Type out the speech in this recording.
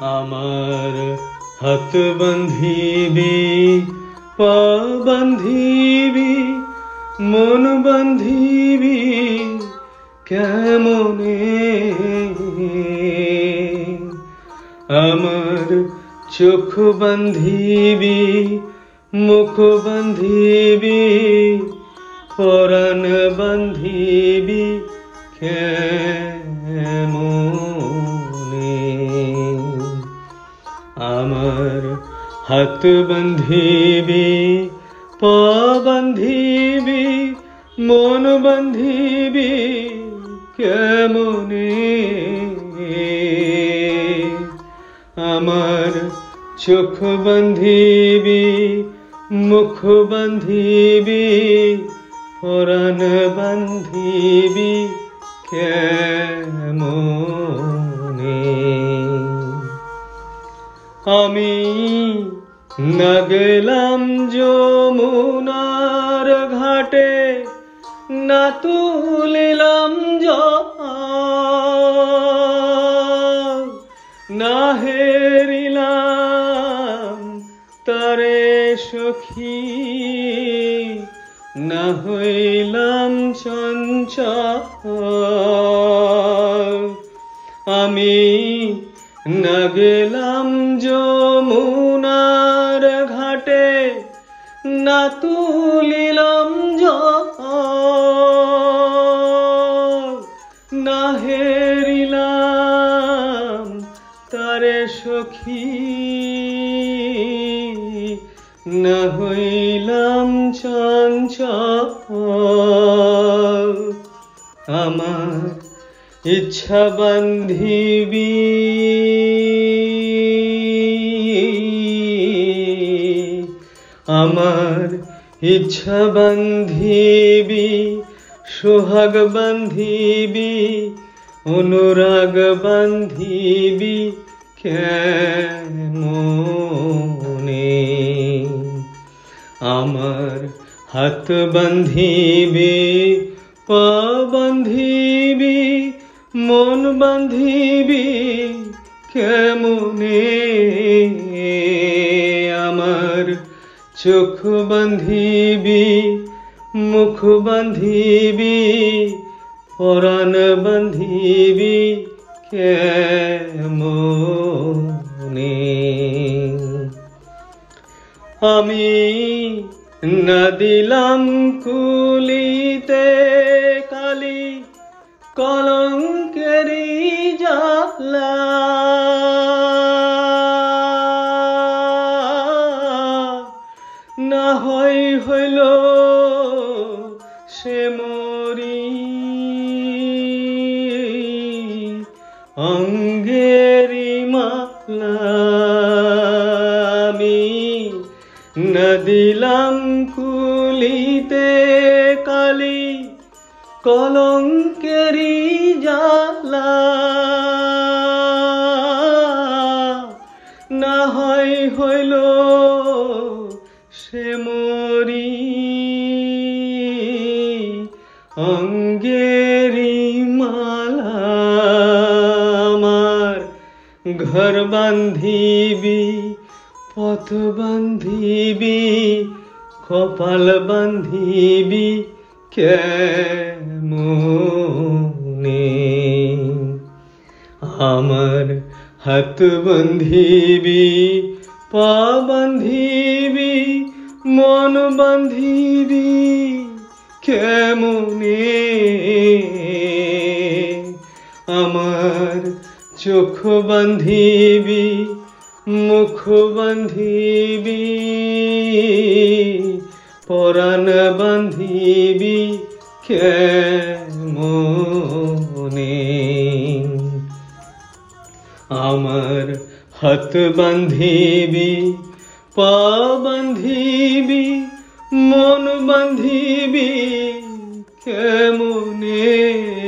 আমার হাত বান্ধিবি পা বান্ধিবি মন বান্ধিবি কেমনে? আমার চোখ বান্ধিবি মুখ বান্ধিবি পরাণ বান্ধিবি কেমনে আমার হাত বান্ধিবি পা বান্ধিবি মন বান্ধিবি কেমনে আমার চোখ বান্ধিবি মুখ বান্ধিবি পরাণ বান্ধিবি কেমনে? আমি না গেলাম যমুনার ঘাটে না তুলিলাম না হেরিলাম সখী না হইলাম চঞ্চল আমি না গেলাম যমুনার ঘাটে, না তুলিলাম না হেরিলাম তারে সখী। না হইলাম চঞ্চল। আমার ইচ্ছা বান্ধিবি। আমার ইচ্ছা বান্ধিবি সোহাগ বান্ধিবি অনুরাগ বান্ধিবি কেমনে? আমার হাত বান্ধিবি, পা বান্ধিবি, মন বান্ধিবি, কেমনে আমার চোখ বান্ধিবি, মুখ বান্ধিবি, পরাণ বান্ধিবি, কেমনে আমি না দিলাম কুলিতে কালি কলঙ্কেরি জালা না হয় হইল সে মরি। অঙ্গেরি না দিলাম কুলিতে কালি কলঙ্কেরি জালা না হয় হইল সে মরি অঙ্গেরি মালা আমার ঘর বান্ধিবি পথ বান্ধিবি, কপাল বান্ধিবি, কেমনে? আমার হাত বান্ধিবি, পা বান্ধিবি, মন বান্ধিবি, কেমনে? আমার চোখ বান্ধিবি মুখ বান্ধিবি পরাণ বান্ধিবি কেমনে আমার হাত বান্ধিবি পা বান্ধিবি মন? বান্ধিবি কেমনে